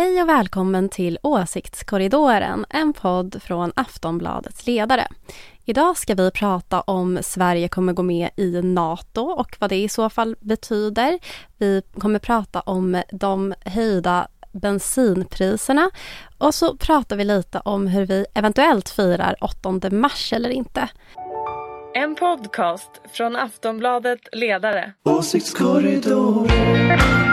Hej och välkommen till Åsiktskorridoren, en podd från Aftonbladets ledare. Idag ska vi prata om Sverige kommer gå med i NATO och vad det i så fall betyder. Vi kommer prata om de höjda bensinpriserna och så pratar vi lite om hur vi eventuellt firar 8 mars eller inte. En podcast från Aftonbladet Ledare. Åsiktskorridoren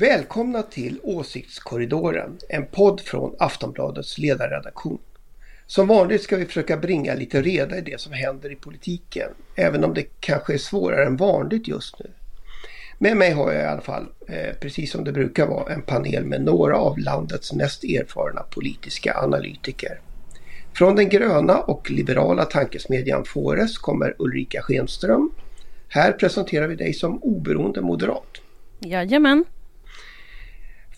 Välkomna till Åsiktskorridoren, en podd från Aftonbladets ledarredaktion. Som vanligt ska vi försöka bringa lite reda i det som händer i politiken, även om det kanske är svårare än vanligt just nu. Med mig har jag i alla fall, eh, precis som det brukar vara, en panel med några av landets mest erfarna politiska analytiker. Från den gröna och liberala tankesmedjan Fores kommer Ulrika Schenström. Här presenterar vi dig som oberoende moderat. Jajamän.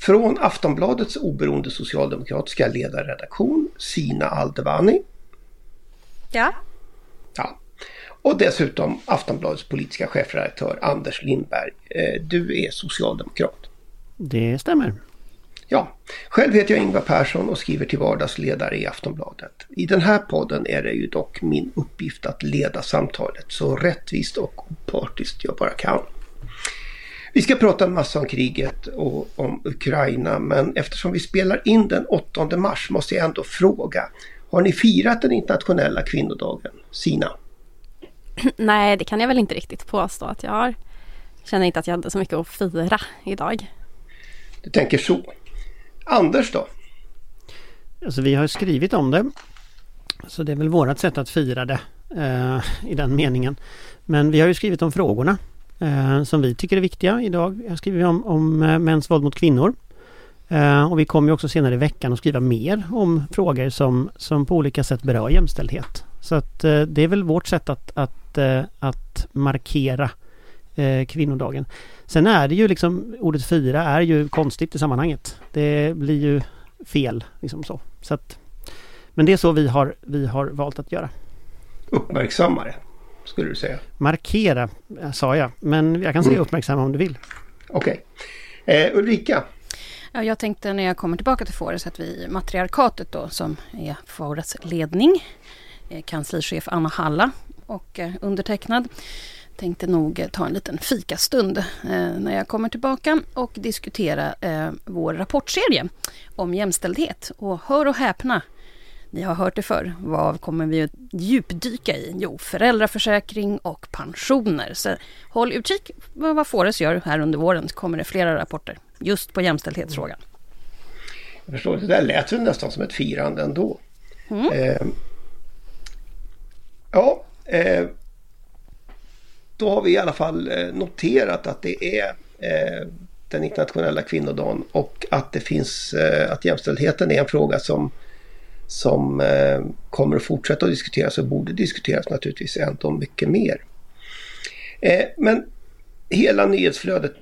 Från Aftonbladets oberoende socialdemokratiska ledarredaktion Sina Aldevani. Ja. Ja. Och dessutom Aftonbladets politiska chefredaktör Anders Lindberg. Eh, Du är socialdemokrat. Det stämmer. Ja, själv heter jag Ingvar Persson och skriver till vardagsledare i Aftonbladet. I den här podden är det ju dock min uppgift att leda samtalet så rättvist och opartiskt jag bara kan. Vi ska prata en massa om kriget och om Ukraina men eftersom vi spelar in den 8 mars måste jag ändå fråga. Har ni firat den internationella kvinnodagen? Sina? Nej, det kan jag väl inte riktigt påstå att jag har. Känner inte att jag hade så mycket att fira idag. Du tänker så. Anders då? Alltså vi har skrivit om det. Så det är väl vårat sätt att fira det eh, i den meningen. Men vi har ju skrivit om frågorna eh, som vi tycker är viktiga idag. Jag skriver om, om eh, mäns våld mot kvinnor. Eh, och vi kommer också senare i veckan att skriva mer om frågor som, som på olika sätt berör jämställdhet. Så att eh, det är väl vårt sätt att, att, eh, att markera eh, kvinnodagen. Sen är det ju liksom ordet fira är ju konstigt i sammanhanget. Det blir ju fel liksom så. så att, men det är så vi har, vi har valt att göra. Uppmärksammare, skulle du säga. Markera sa jag, men jag kan säga Mm. uppmärksamma om du vill. Okej. Eh, Ulrika, Ja, jag tänkte när jag kommer tillbaka till Fores att vi, matriarkatet då, som är Fores ledning, eh, kanslichef Anna Halla och eh, undertecknad, tänkte nog eh, ta en liten fikastund eh, när jag kommer tillbaka och diskutera eh, vår rapportserie om jämställdhet. Och hör och häpna, ni har hört det förr. Vad kommer vi att djupdyka i? Jo, föräldraförsäkring och pensioner. Så håll utkik vad Fores gör här under våren. Så kommer det flera rapporter just på jämställdhetsfrågan. jag förstår, det där lät ju nästan som ett firande ändå. Eh, ja, eh, då har vi i alla fall eh, noterat att det är eh, den internationella kvinnodagen och att det finns, eh, att jämställdheten är en fråga som, som eh, kommer att fortsätta att diskuteras och borde diskuteras naturligtvis ändå mycket mer. Eh, men hela nyhetsflödet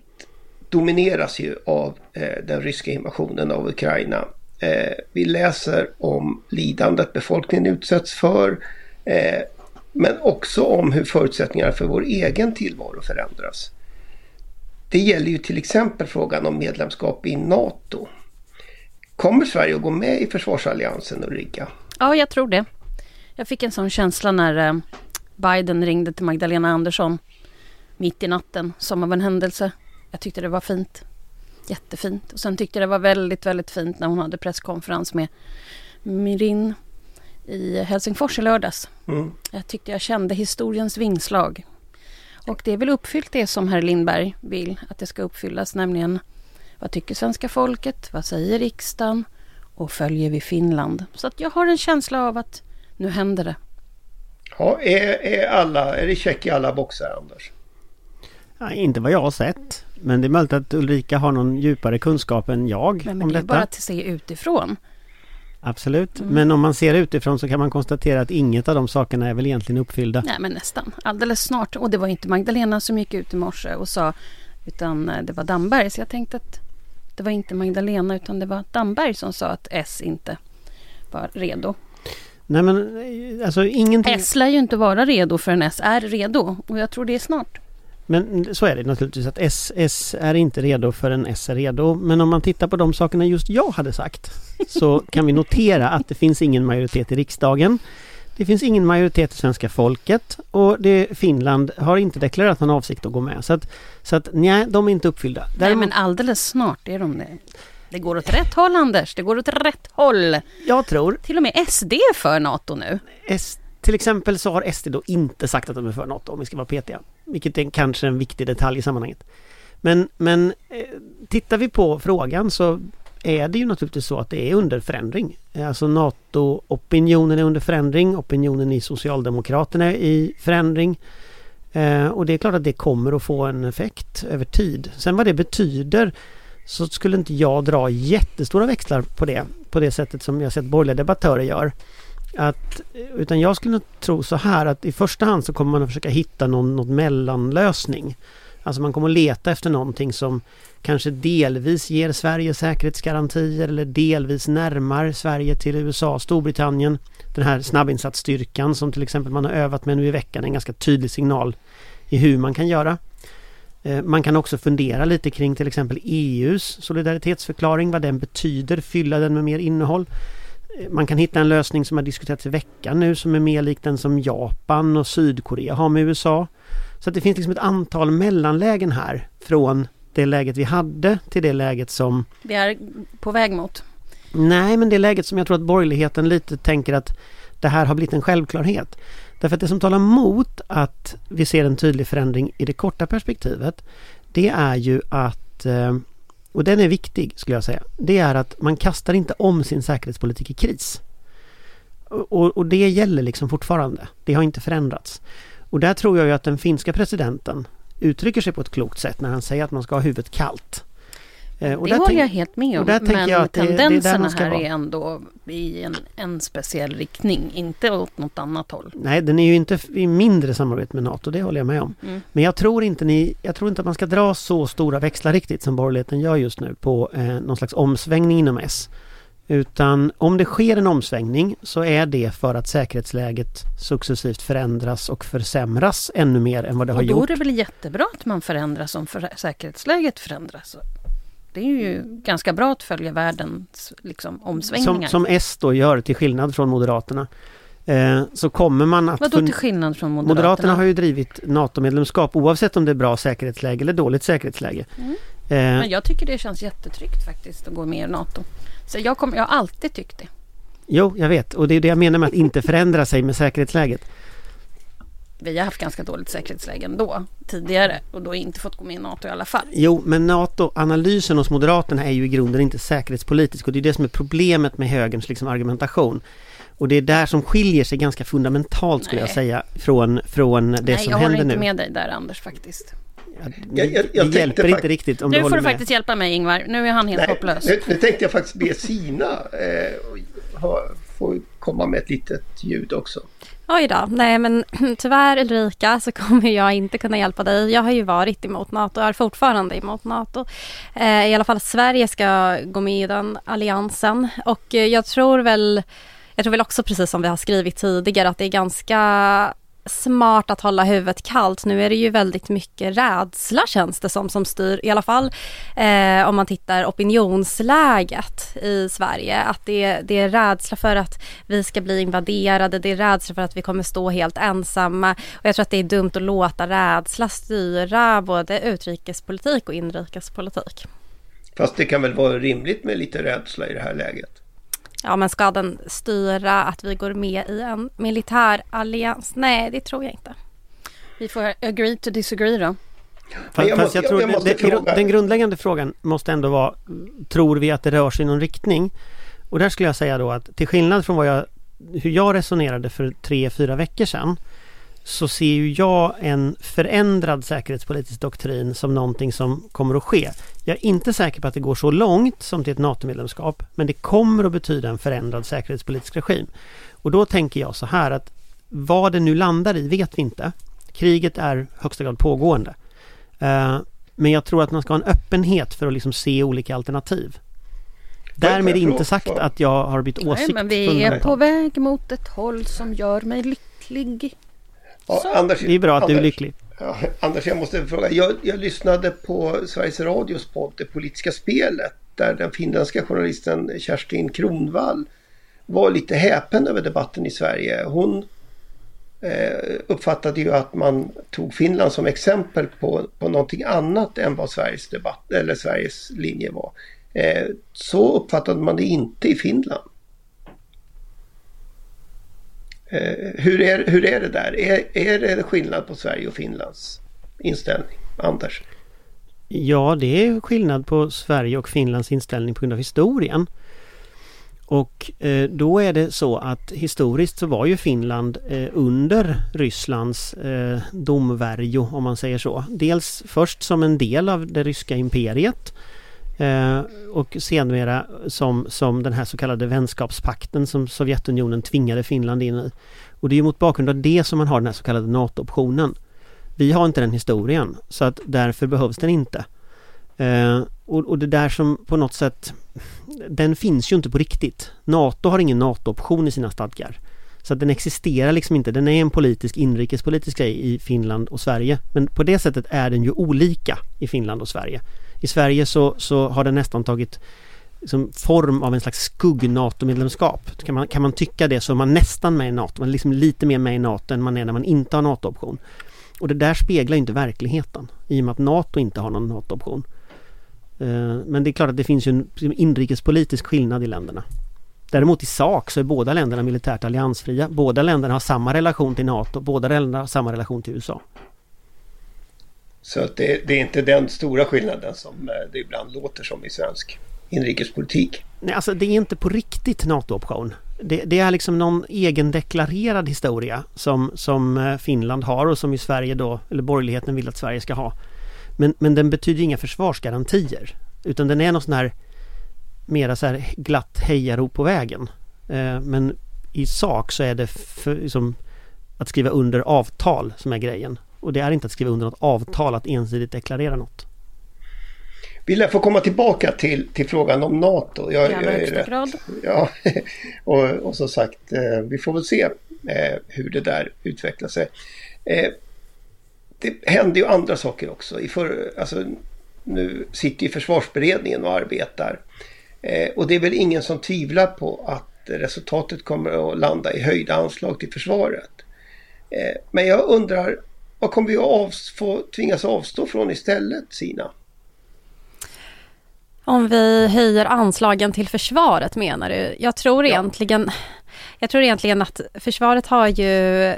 domineras ju av eh, den ryska invasionen av Ukraina. Eh, vi läser om lidandet befolkningen utsätts för eh, men också om hur förutsättningarna för vår egen tillvaro förändras. Det gäller ju till exempel frågan om medlemskap i NATO. Kommer Sverige att gå med i försvarsalliansen Ulrika? Ja, jag tror det. Jag fick en sån känsla när eh, Biden ringde till Magdalena Andersson mitt i natten, som av en händelse. Jag tyckte det var fint. Jättefint. Och sen tyckte jag det var väldigt, väldigt fint när hon hade presskonferens med Mirin i Helsingfors i lördags. Mm. Jag tyckte jag kände historiens vingslag. Och det är väl uppfyllt det som herr Lindberg vill att det ska uppfyllas, nämligen vad tycker svenska folket, vad säger riksdagen och följer vi Finland? Så att jag har en känsla av att nu händer det. Ja, är, är, alla, är det check i alla boxar Anders? Ja, inte vad jag har sett. Men det är möjligt att Ulrika har någon djupare kunskap än jag Men, om men det är detta. bara att se utifrån. Absolut. Mm. Men om man ser utifrån så kan man konstatera att inget av de sakerna är väl egentligen uppfyllda. Nej, men nästan. Alldeles snart. Och det var inte Magdalena som gick ut i morse och sa, utan eh, det var Damberg. Så jag tänkte att det var inte Magdalena, utan det var Damberg som sa att S inte var redo. Nej men alltså ingenting... S lär ju inte vara redo förrän S är redo och jag tror det är snart. Men så är det naturligtvis att S, S är inte redo förrän S är redo. Men om man tittar på de sakerna just jag hade sagt så kan vi notera att det finns ingen majoritet i riksdagen. Det finns ingen majoritet i svenska folket och det, Finland har inte deklarerat någon avsikt att gå med. Så att, så att nej, de är inte uppfyllda. Däremot, nej men alldeles snart är de det. Det går åt rätt håll Anders, det går åt rätt håll. Jag tror. Till och med SD för NATO nu. S, till exempel så har SD då inte sagt att de är för NATO om vi ska vara petiga. Vilket är kanske en viktig detalj i sammanhanget. Men, men eh, tittar vi på frågan så är det ju naturligtvis så att det är under förändring. Alltså NATO-opinionen är under förändring, opinionen i Socialdemokraterna är i förändring. Eh, och det är klart att det kommer att få en effekt över tid. Sen vad det betyder så skulle inte jag dra jättestora växlar på det. På det sättet som jag sett borgerliga debattörer gör. Att, utan jag skulle tro så här att i första hand så kommer man att försöka hitta någon, någon mellanlösning. Alltså man kommer att leta efter någonting som kanske delvis ger Sverige säkerhetsgarantier eller delvis närmar Sverige till USA, och Storbritannien. Den här snabbinsatsstyrkan som till exempel man har övat med nu i veckan, är en ganska tydlig signal i hur man kan göra. Eh, man kan också fundera lite kring till exempel EUs solidaritetsförklaring, vad den betyder, fylla den med mer innehåll. Eh, man kan hitta en lösning som har diskuterats i veckan nu som är mer lik den som Japan och Sydkorea har med USA. Så att det finns liksom ett antal mellanlägen här från det läget vi hade till det läget som... Vi är på väg mot. Nej, men det läget som jag tror att borgerligheten lite tänker att det här har blivit en självklarhet. Därför att det som talar mot att vi ser en tydlig förändring i det korta perspektivet det är ju att, eh, och den är viktig skulle jag säga, det är att man kastar inte om sin säkerhetspolitik i kris. Och, och det gäller liksom fortfarande. Det har inte förändrats. Och där tror jag ju att den finska presidenten uttrycker sig på ett klokt sätt när han säger att man ska ha huvudet kallt. Eh, och det håller jag helt med om. Men tendenserna här vara. är ändå i en, en speciell riktning, inte åt något annat håll. Nej, den är ju inte i mindre samarbete med NATO, det håller jag med om. Mm. Men jag tror, inte ni, jag tror inte att man ska dra så stora växlar riktigt som borgerligheten gör just nu på eh, någon slags omsvängning inom S. Utan om det sker en omsvängning så är det för att säkerhetsläget successivt förändras och försämras ännu mer än vad det har gjort. Och då är det väl jättebra att man förändras om för säkerhetsläget förändras? Det är ju ganska bra att följa världens liksom, omsvängningar. Som, som S då gör till skillnad från Moderaterna. Eh, så kommer man att... Vadå till skillnad från Moderaterna? Moderaterna har ju drivit NATO-medlemskap oavsett om det är bra säkerhetsläge eller dåligt säkerhetsläge. Mm. Eh, Men jag tycker det känns jättetryggt faktiskt att gå med i NATO. Så jag, kom, jag har alltid tyckt det. Jo, jag vet. Och det är det jag menar med att inte förändra sig med säkerhetsläget. Vi har haft ganska dåligt säkerhetsläge ändå tidigare och då inte fått gå med i NATO i alla fall. Jo, men NATO-analysen hos Moderaterna är ju i grunden inte säkerhetspolitisk och det är det som är problemet med högerns liksom argumentation. Och det är där som skiljer sig ganska fundamentalt skulle Nej. jag säga från, från det Nej, som händer nu. Nej, jag håller inte med dig där Anders faktiskt. Jag, jag, jag det hjälper inte riktigt om Nu du får du med. faktiskt hjälpa mig Ingvar. Nu är han helt Nej, hopplös. Nu, nu tänkte jag faktiskt be Sina eh, ha, få komma med ett litet ljud också. Oj då, nej men tyvärr Ulrika så kommer jag inte kunna hjälpa dig. Jag har ju varit emot NATO och är fortfarande emot NATO. Eh, I alla fall Sverige ska gå med i den alliansen och eh, jag tror väl jag tror väl också precis som vi har skrivit tidigare att det är ganska smart att hålla huvudet kallt. Nu är det ju väldigt mycket rädsla känns det som, som styr, i alla fall eh, om man tittar opinionsläget i Sverige. Att det, det är rädsla för att vi ska bli invaderade, det är rädsla för att vi kommer stå helt ensamma. Och jag tror att det är dumt att låta rädsla styra både utrikespolitik och inrikespolitik. Fast det kan väl vara rimligt med lite rädsla i det här läget? Ja, men ska den styra att vi går med i en militär allians? Nej, det tror jag inte. Vi får agree to disagree då. Fast, jag, måste, jag tror jag, jag det, det, den grundläggande frågan måste ändå vara Tror vi att det rör sig i någon riktning? Och där skulle jag säga då att till skillnad från vad jag, hur jag resonerade för tre, fyra veckor sedan så ser ju jag en förändrad säkerhetspolitisk doktrin som någonting som kommer att ske. Jag är inte säker på att det går så långt som till ett NATO-medlemskap men det kommer att betyda en förändrad säkerhetspolitisk regim. Och då tänker jag så här att vad det nu landar i vet vi inte. Kriget är högsta grad pågående. Uh, men jag tror att man ska ha en öppenhet för att liksom se olika alternativ. Därmed inte sagt att jag har bytt åsikt. Nej, men vi är på väg mot ett håll som gör mig lycklig. Ja, Anders, det är bra att Anders, du är lycklig. Ja, Anders, jag måste fråga. Jag, jag lyssnade på Sveriges Radios podd Det politiska spelet där den finländska journalisten Kerstin Kronvall var lite häpen över debatten i Sverige. Hon eh, uppfattade ju att man tog Finland som exempel på, på någonting annat än vad Sveriges, debatt, eller Sveriges linje var. Eh, så uppfattade man det inte i Finland. Eh, Eh, hur, är, hur är det där? Är, är det skillnad på Sverige och Finlands inställning? Anders? Ja, det är skillnad på Sverige och Finlands inställning på grund av historien. Och eh, då är det så att historiskt så var ju Finland eh, under Rysslands eh, domvärjo om man säger så. Dels först som en del av det ryska imperiet eh, och senare som, som den här så kallade vänskapspakten som Sovjetunionen tvingade Finland in i. Och det är mot bakgrund av det som man har den här så kallade NATO-optionen. Vi har inte den historien så att därför behövs den inte. Eh, och, och, det där som på något sätt Den finns ju inte på riktigt. NATO har ingen NATO-option i sina stadgar. Så att den existerar liksom inte. Den är en politisk inrikespolitisk grej i Finland och Sverige. Men på det sättet är den ju olika i Finland och Sverige. I Sverige så, så har den nästan tagit liksom form av en slags skugg-NATO-medlemskap. Kan man, kan man tycka det så är man nästan med i NATO. Man är liksom lite mer med i NATO än man är när man inte har NATO-option. Och det där speglar inte verkligheten i och med att NATO inte har någon NATO-option. Eh, men det är klart att det finns ju en liksom, inrikespolitisk skillnad i länderna. Däremot i sak så är båda länderna militärt alliansfria. Båda länderna har samma relation till NATO. Båda länderna har samma relation till USA. Så att det, det är inte den stora skillnaden som eh, det ibland låter som i svensk inrikespolitik. Nej, alltså det är inte på riktigt NATO-option. Det, det, är liksom någon egendeklarerad historia som, som eh, Finland har och som i Sverige då, eller borgerligheten vill att Sverige ska ha. Men, men den betyder inga försvarsgarantier. Utan den är någon sån här mera så här glatt hejarop på vägen. Eh, men i sak så är det för, liksom, att skriva under avtal som är grejen. Och det är inte att skriva under något avtal att ensidigt deklarera något. Vi lär få komma tillbaka till, till frågan om NATO. Jag, jag är rätt, grad. Ja, och, och som sagt, eh, vi får väl se eh, hur det där utvecklar sig. Eh, det händer ju andra saker också. I för, alltså, nu sitter ju försvarsberedningen och arbetar. Och det är väl ingen som tvivlar på att resultatet kommer att landa i höjda anslag till försvaret. Men jag undrar, vad kommer vi att av, få tvingas avstå från istället, Sina? Om vi höjer anslagen till försvaret menar du? Jag tror ja. egentligen jag tror egentligen att försvaret har ju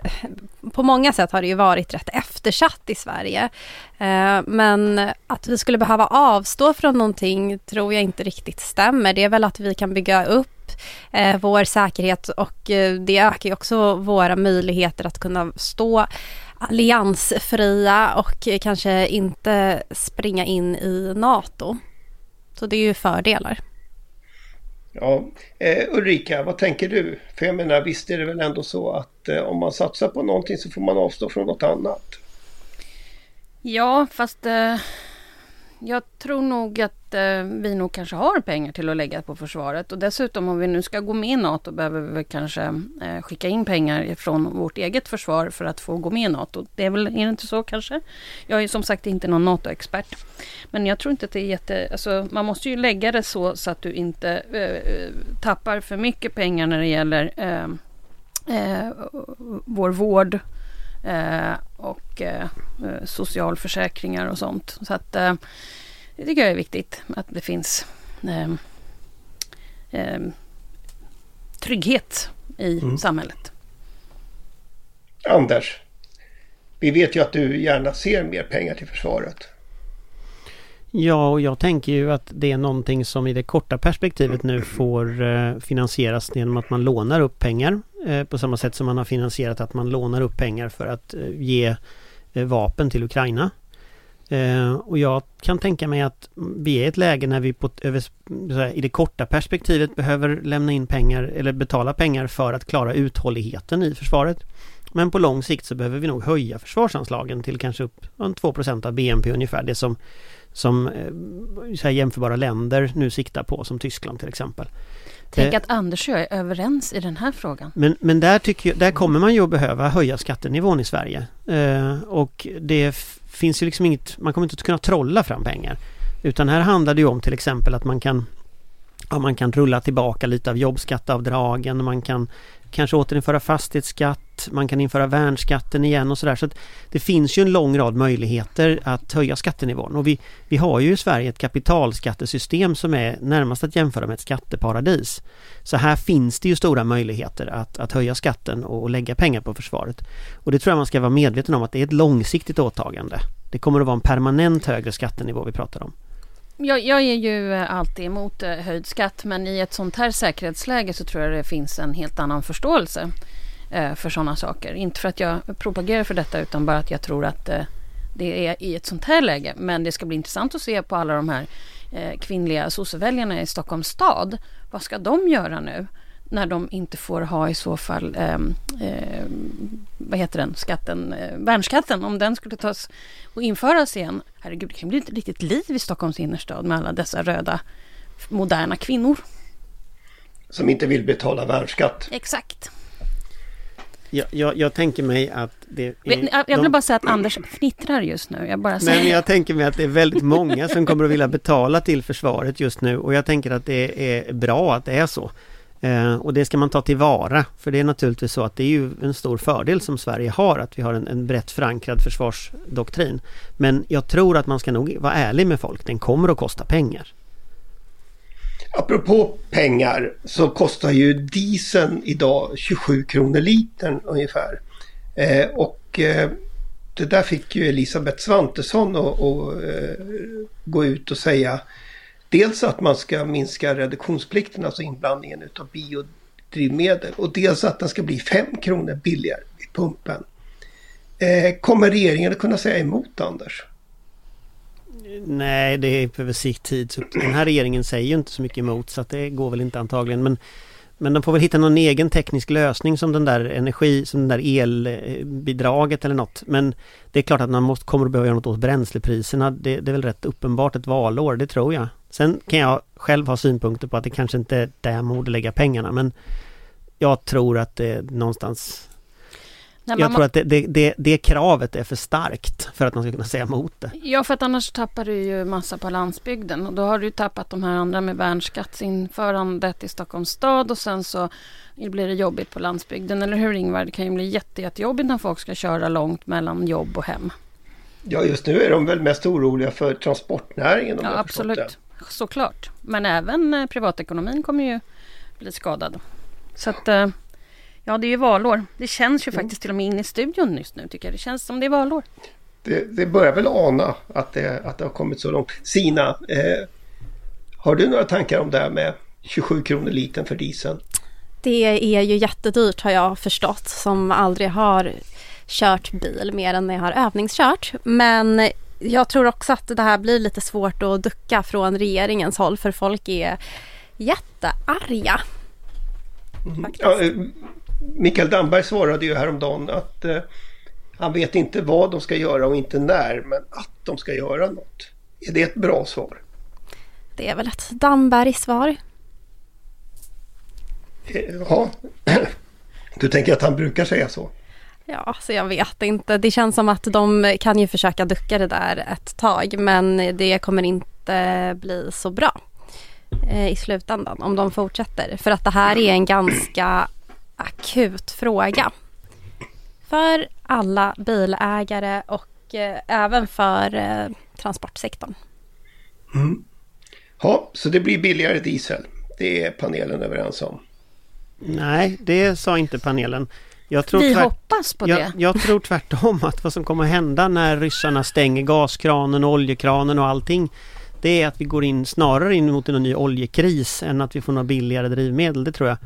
på många sätt har det ju varit rätt eftersatt i Sverige. Eh, men att vi skulle behöva avstå från någonting tror jag inte riktigt stämmer. Det är väl att vi kan bygga upp eh, vår säkerhet och eh, det ökar ju också våra möjligheter att kunna stå alliansfria och kanske inte springa in i NATO. Så det är ju fördelar. Ja, eh, Ulrika, vad tänker du? För jag menar, visst är det väl ändå så att eh, om man satsar på någonting så får man avstå från något annat? Ja, fast eh, jag tror nog att eh, vi nog kanske har pengar till att lägga på försvaret. Och dessutom om vi nu ska gå med i NATO behöver vi kanske eh, skicka in pengar från vårt eget försvar för att få gå med i NATO. Det är väl är det inte så kanske? Jag är som sagt inte någon NATO-expert. Men jag tror inte att det är jätte... Alltså, man måste ju lägga det så, så att du inte eh, eh tappar för mycket pengar när det gäller eh, eh, vår vård eh, och eh, socialförsäkringar och sånt. Så att eh, det tycker jag är viktigt att det finns eh, eh, trygghet i mm. samhället. Anders, vi vet ju att du gärna ser mer pengar till försvaret. Ja, och jag tänker ju att det är någonting som i det korta perspektivet nu får eh, finansieras genom att man lånar upp pengar. Eh, på samma sätt som man har finansierat att man lånar upp pengar för att eh, ge eh, vapen till Ukraina. Och jag kan tänka mig att vi är i ett läge när vi på, över, i det korta perspektivet behöver lämna in pengar eller betala pengar för att klara uthålligheten i försvaret. Men på lång sikt så behöver vi nog höja försvarsanslagen till kanske upp 2% av BNP ungefär. Det som, som så här, jämförbara länder nu siktar på som Tyskland till exempel. Tänk att Anders och jag är överens i den här frågan. Men, men där, tycker jag, där kommer man ju att behöva höja skattenivån i Sverige. Eh, och det finns ju liksom inget, man kommer inte att kunna trolla fram pengar. Utan här handlar det ju om till exempel att man kan ja, man kan rulla tillbaka lite av jobbskatteavdragen, man kan kanske återinföra fastighetsskatt, man kan införa värnskatten igen och sådär. Så, det finns ju en lång rad möjligheter att höja skattenivån och vi, vi har ju i Sverige ett kapitalskattesystem som är närmast att jämföra med ett skatteparadis. Så här finns det ju stora möjligheter att, att höja skatten och, och lägga pengar på försvaret. Och det tror jag man ska vara medveten om att det är ett långsiktigt åtagande. Det kommer att vara en permanent högre skattenivå vi pratar om. Jag, jag, är ju eh, alltid emot eh, höjd skatt men i ett sånt här säkerhetsläge så tror jag det finns en helt annan förståelse för sådana saker. Inte för att jag propagerar för detta utan bara att jag tror att eh, det är i ett sånt här läge. Men det ska bli intressant att se på alla de här eh, kvinnliga sosseväljarna i Stockholms stad. Vad ska de göra nu? när de inte får ha i så fall, eh, eh, vad heter den, skatten, eh, värnskatten, om den skulle tas och införas igen. Herregud, det kan bli ett riktigt liv i Stockholms innerstad med alla dessa röda moderna kvinnor. Som inte vill betala värnskatt. Exakt. Jag, jag, jag, tänker mig att det är Jag, vill bara säga att Anders fnittrar just nu. Jag bara säger. Men jag tänker mig att det är väldigt många som kommer att vilja betala till försvaret just nu och jag tänker att det är bra att det är så. Eh, och det ska man ta tillvara, för det är naturligtvis så att det är ju en stor fördel som Sverige har att vi har en, en brett förankrad försvarsdoktrin. Men jag tror att man ska nog vara ärlig med folk, den kommer att kosta pengar. Apropå pengar så kostar ju dieseln idag 27 kronor litern ungefär. Eh, och eh, det där fick ju Elisabeth Svantesson att eh, gå ut och säga Dels att man ska minska reduktionsplikten, alltså inblandningen utav biodrivmedel. Och dels att den ska bli 5 kronor billigare vid pumpen. Eh, kommer regeringen att kunna säga emot Anders? Nej, det är på sikt tid. Så den här regeringen säger ju inte så mycket emot så att det går väl inte antagligen. Men, men de får väl hitta någon egen teknisk lösning som den där energi, som den där elbidraget eller något. Men det är klart att man måste, kommer att behöva göra något åt bränslepriserna. Det, det är väl rätt uppenbart ett valår, det tror jag. Sen kan jag själv ha synpunkter på att det kanske inte är där man borde lägga pengarna men jag tror att det någonstans Nej, jag tror att det, det, det, det, kravet är för starkt för att man ska kunna säga emot det. Ja, för att annars tappar du ju massa på landsbygden och då har du tappat de här andra med värnskattsinförandet i Stockholms stad och sen så blir det jobbigt på landsbygden. Eller hur Ingvar? Det kan ju bli jätte, jättejobbigt när folk ska köra långt mellan jobb och hem. Ja, just nu är de väl mest oroliga för transportnäringen. Om ja, absolut såklart. Men även eh, privatekonomin kommer ju bli skadad. Så att eh, ja, det är ju valår. Det känns ju mm. faktiskt till och med in i studion just nu tycker jag. Det känns som det är valår. Det, det börjar väl ana att det, att det har kommit så långt. Sina, eh, har du några tankar om det här med 27 kronor liten för dieseln? Det är ju jättedyrt har jag förstått som aldrig har kört bil mer än när jag har övningskört. Men jag tror också att det här blir lite svårt att ducka från regeringens håll för folk är jättearga. Mm. Ja, Mikael Damberg svarade ju häromdagen att eh, han vet inte vad de ska göra och inte när men att de ska göra något. Är det ett bra svar? Det är väl ett Damberg-svar. Eh, ja, du tänker att han brukar säga så? Ja, så jag vet inte. Det känns som att de kan ju försöka ducka det där ett tag men det kommer inte bli så bra eh, i slutändan om de fortsätter. För att det här är en ganska akut fråga för alla bilägare och eh, även för eh, transportsektorn. Mm. Ja, så det blir billigare diesel. Det är panelen överens om. Nej, det sa inte panelen. Jag tror Vi tvärt, hoppas på jag, det. Jag tror tvärtom att vad som kommer att hända när ryssarna stänger gaskranen och oljekranen och allting det är att vi går in snarare in mot en ny oljekris än att vi får några billigare drivmedel, det tror jag.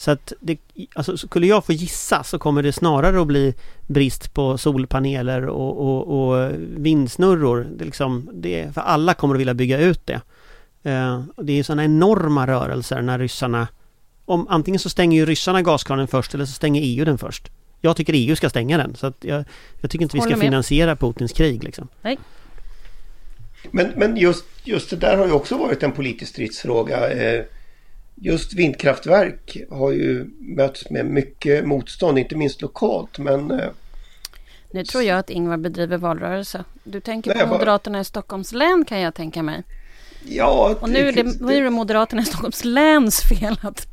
Så att det, alltså skulle jag få gissa så kommer det snarare att bli brist på solpaneler och, och, och vindsnurror. Det liksom, det, för alla kommer att vilja bygga ut det. Uh, det är sådana enorma rörelser när ryssarna om, antingen så stänger ju ryssarna gaskranen först eller så stänger EU den först. Jag tycker EU ska stänga den. Så att jag, jag tycker inte vi ska finansiera Putins krig. Liksom. Men, men just, just det där har ju också varit en politisk stridsfråga. Eh, Just vindkraftverk har ju mötts med mycket motstånd, inte minst lokalt. Men eh, Nu tror jag att Ingvar bedriver valrörelse. Du tänker Nej, på jag bara- Moderaterna i Stockholms län kan jag tänka mig. ja... Och nu är det, nu är det Moderaterna i Stockholms läns fel att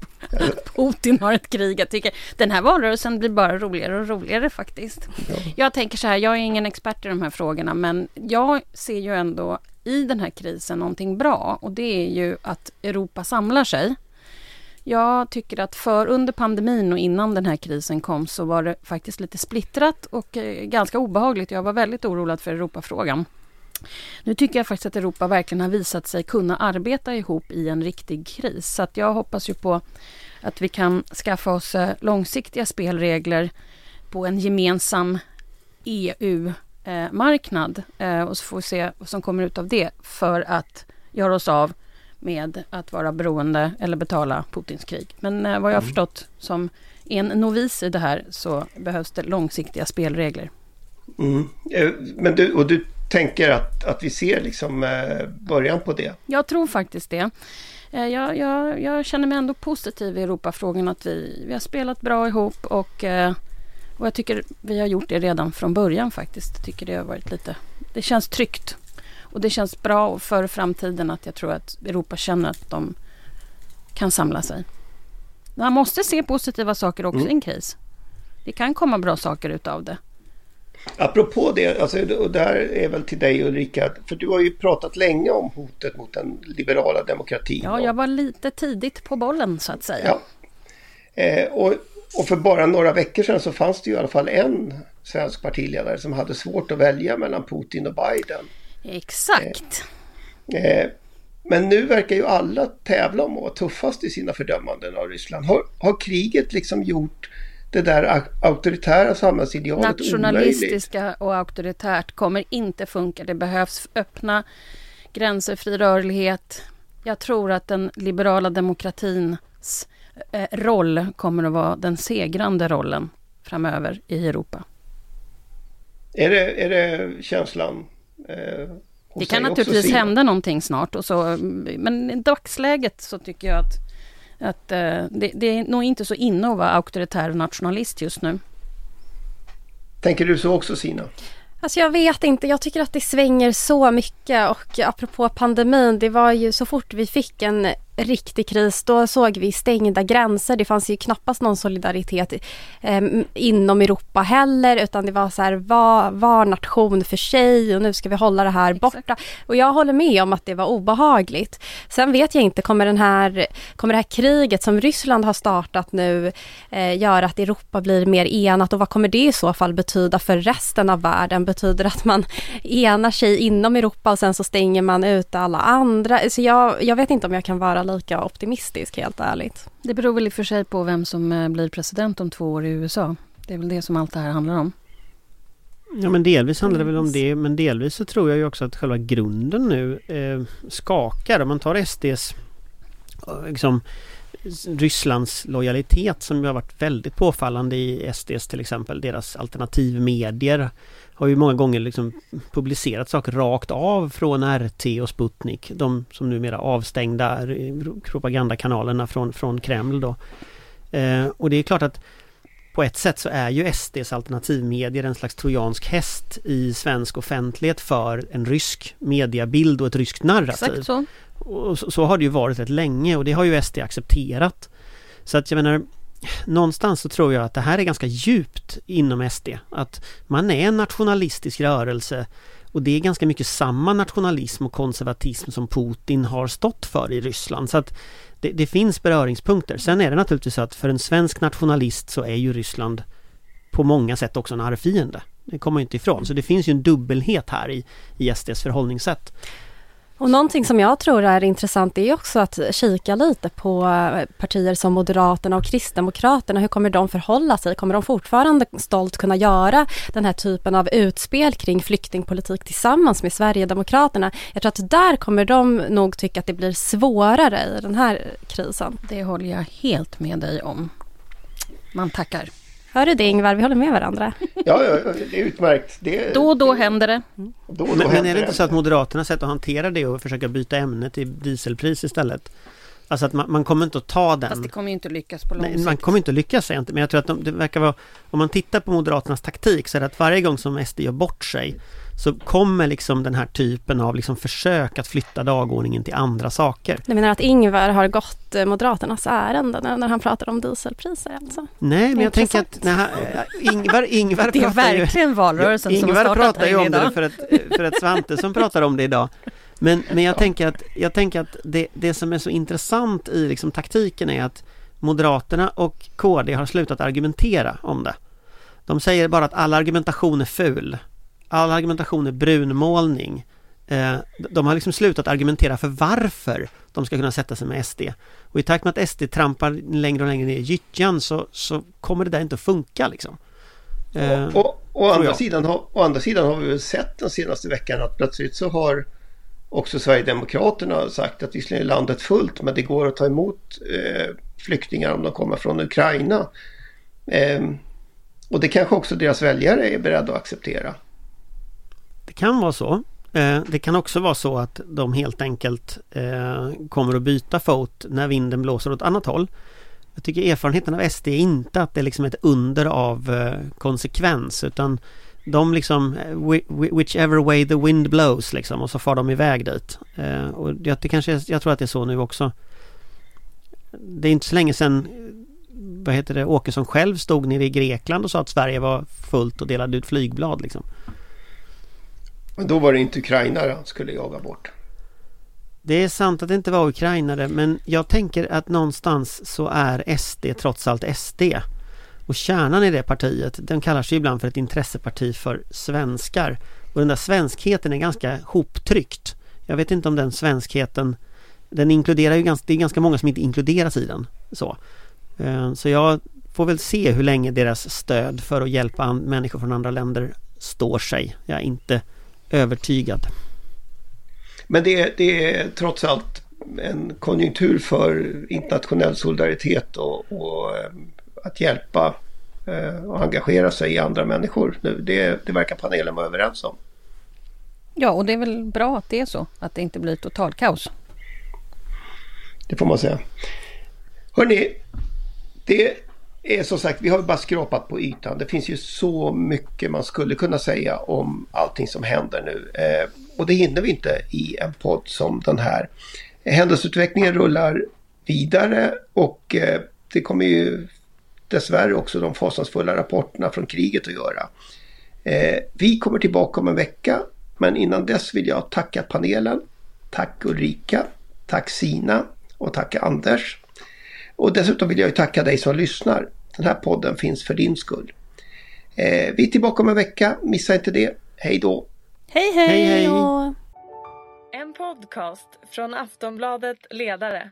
Putin har ett krig. Jag tycker den här valrörelsen blir bara roligare och roligare faktiskt. Jag tänker så här, jag är ingen expert i de här frågorna men jag ser ju ändå i den här krisen någonting bra och det är ju att Europa samlar sig. Jag tycker att för under pandemin och innan den här krisen kom så var det faktiskt lite splittrat och eh, ganska obehagligt. Jag var väldigt orolig för Europafrågan. Nu tycker jag faktiskt att Europa verkligen har visat sig kunna arbeta ihop i en riktig kris. Så att jag hoppas ju på att vi kan skaffa oss eh, långsiktiga spelregler på en gemensam EU-marknad. Eh, och så får vi se vad som kommer ut av det för att göra oss av med att vara beroende eller betala Putins krig. Men eh, vad jag har förstått som en novis i det här så behövs det långsiktiga spelregler. Mm. Eh, Men du, och du tänker att, att vi ser liksom eh, början på det? Jag tror faktiskt det. Jag, jag, jag känner mig ändå positiv i Europafrågan att vi, vi har spelat bra ihop och, och jag tycker vi har gjort det redan från början faktiskt. Jag tycker det har varit lite, det känns tryggt och det känns bra för framtiden att jag tror att Europa känner att de kan samla sig. Man måste se positiva saker också i en kris. Det kan komma bra saker utav det. Apropå det, alltså, och det här är väl till dig Ulrika, för du har ju pratat länge om hotet mot den liberala demokratin. Ja, jag var lite tidigt på bollen så att säga. Ja. Eh, och, och för bara några veckor sedan så fanns det ju i alla fall en svensk partiledare som hade svårt att välja mellan Putin och Biden. Exakt. Eh, men nu verkar ju alla tävla om att vara tuffast i sina fördömanden av Ryssland. Har, har kriget liksom gjort det där auktoritära samhällsidealet omöjligt? Nationalistiska och auktoritärt kommer inte funka. Det behövs öppna gränser, fri rörlighet. Jag tror att den liberala demokratins eh, roll kommer att vara den segrande rollen framöver i Europa. Är det, är det känslan? Eh, Det kan naturligtvis Sina? hända någonting snart. Och så, men i dagsläget så tycker jag att, att eh, det, det är nog inte så inne att vara auktoritär och nationalist just nu. Tänker du så också Sina? Alltså jag vet inte, jag tycker att det svänger så mycket och apropå pandemin, det var ju så fort vi fick en riktig kris, då såg vi stängda gränser. Det fanns ju knappast någon solidaritet eh, inom Europa heller, utan det var så här, var, var nation för sig och nu ska vi hålla det här borta. Och jag håller med om att det var obehagligt. Sen vet jag inte, kommer, den här, kommer det här kriget som Ryssland har startat nu eh, göra att Europa blir mer enat och vad kommer det i så fall betyda för resten av världen? Betyder det att man enar sig inom Europa och sen så stänger man ut alla andra? Så jag, jag vet inte om jag kan vara lika optimistisk helt ärligt. Det beror väl i och för sig på vem som eh, blir president om två år i USA. Det är väl det som allt det här handlar om. Ja men delvis handlar det väl om det men delvis så tror jag ju också att själva grunden nu eh, skakar. Om man tar SDs eh, liksom, Rysslands lojalitet som ju har varit väldigt påfallande i SDs till exempel. Deras alternativmedier har ju många gånger liksom publicerat saker rakt av från RT och Sputnik. De som numera avstängda propagandakanalerna från, från Kreml då. Eh, och det är klart att på ett sätt så är ju SDs alternativmedier en slags trojansk häst i svensk offentlighet för en rysk mediabild och ett ryskt narrativ. Exakt så. Och så, så har det ju varit rätt länge och det har ju SD accepterat. Så att jag menar Någonstans så tror jag att det här är ganska djupt inom SD. Att man är en nationalistisk rörelse och det är ganska mycket samma nationalism och konservatism som Putin har stått för i Ryssland. Så att det, det finns beröringspunkter. Sen är det naturligtvis så att för en svensk nationalist så är ju Ryssland på många sätt också en arvfiende. Det kommer man ju inte ifrån. Så det finns ju en dubbelhet här i, i SDs förhållningssätt. Och någonting som jag tror är intressant är också att kika lite på eh, partier som Moderaterna och Kristdemokraterna. Hur kommer de förhålla sig? Kommer de fortfarande stolt kunna göra den här typen av utspel kring flyktingpolitik tillsammans med Sverigedemokraterna? Jag tror att där kommer de nog tycka att det blir svårare i den här krisen. Det håller jag helt med dig om. Man tackar. Hör du det Ingvar? Vi håller med varandra. Ja, ja det är utmärkt. Det, Då och då händer det. Då, då Men, men händer är det inte så att Moderaternas sätt att hantera det och försöka byta ämne till dieselpris istället? Alltså att man, man kommer inte att ta den. Fast det kommer ju inte lyckas på lång Nej, sikt. man kommer inte att lyckas inte, men jag tror att de, det verkar vara Om man tittar på Moderaternas taktik så är det att varje gång som SD gör bort sig Så kommer liksom den här typen av liksom försök att flytta dagordningen till andra saker. Du menar att Ingvar har gått eh, Moderaternas ärende när, när han pratar om dieselpriser alltså? Nej, men jag tänker att när han, Ingvar, Ingvar Det är pratar ju verkligen valrörelsen som har Ingvar startat pratar ju om det idag. för att, för att Svante som pratar om det idag. Men, men jag tänker att, jag tänker att det, det som är så intressant i liksom taktiken är att Moderaterna och KD har slutat argumentera om det. De säger bara att all argumentation är ful. All argumentation är brunmålning. Eh, De har liksom slutat argumentera för varför de ska kunna sätta sig med SD. Och i takt med att SD trampar längre och längre ner i gyttjan så, så kommer det där inte att funka liksom. Eh, Och, och, å, andra sidan har, å andra sidan har vi väl sett den senaste veckan att plötsligt så har också Sverigedemokraterna har sagt att visserligen är landet fullt men det går att ta emot eh, flyktingar om de kommer från Ukraina. Eh, och det kanske också deras väljare är beredda att acceptera. Det kan vara så. Eh, Det kan också vara så att de helt enkelt eh, kommer att byta fot när vinden blåser åt annat håll. Jag tycker erfarenheten av SD är inte att det är liksom ett under av eh, konsekvens utan de liksom eh, whi- whi- whichever way the wind blows liksom och så far de iväg dit. Eh, Och jag, det kanske, jag tror att det är så nu också. Det är inte så länge sedan vad heter det, Åkesson själv stod nere i Grekland och sa att Sverige var fullt och delade ut flygblad liksom. Men då var det inte ukrainare han skulle jaga bort. Det är sant att det inte var ukrainare men jag tänker att någonstans så är SD trots allt SD. Och kärnan i det partiet, den kallar sig ibland för ett intresseparti för svenskar. Och den där svenskheten är ganska hoptryckt. Jag vet inte om den svenskheten, den inkluderar ju ganska, det är ganska många som inte inkluderas i den. Så, eh, så jag får väl se hur länge deras stöd för att hjälpa människor från andra länder står sig. Jag är inte övertygad. Men det är, det är trots allt en konjunktur för internationell solidaritet och, och eh, att hjälpa eh, och engagera sig i andra människor nu. Det, det verkar panelen vara överens om. Ja, och det är väl bra att det är så. Att det inte blir total kaos. Det får man säga. Hörrni, det är som sagt, vi har bara skrapat på ytan. Det finns ju så mycket man skulle kunna säga om allting som händer nu. Eh, och det hinner vi inte i en podd som den här. Händelseutvecklingen rullar vidare och eh, det kommer ju dessvärre också de fasansfulla rapporterna från kriget att göra. Eh, vi kommer tillbaka om en vecka, men innan dess vill jag tacka panelen. Tack Ulrika, tack Sina och tack Anders. Och dessutom vill jag ju tacka dig som lyssnar. Den här podden finns för din skull. Eh, vi är tillbaka om en vecka, missa inte det. Hej då! Hej, hej! Hej hej! En podcast från Aftonbladet Ledare.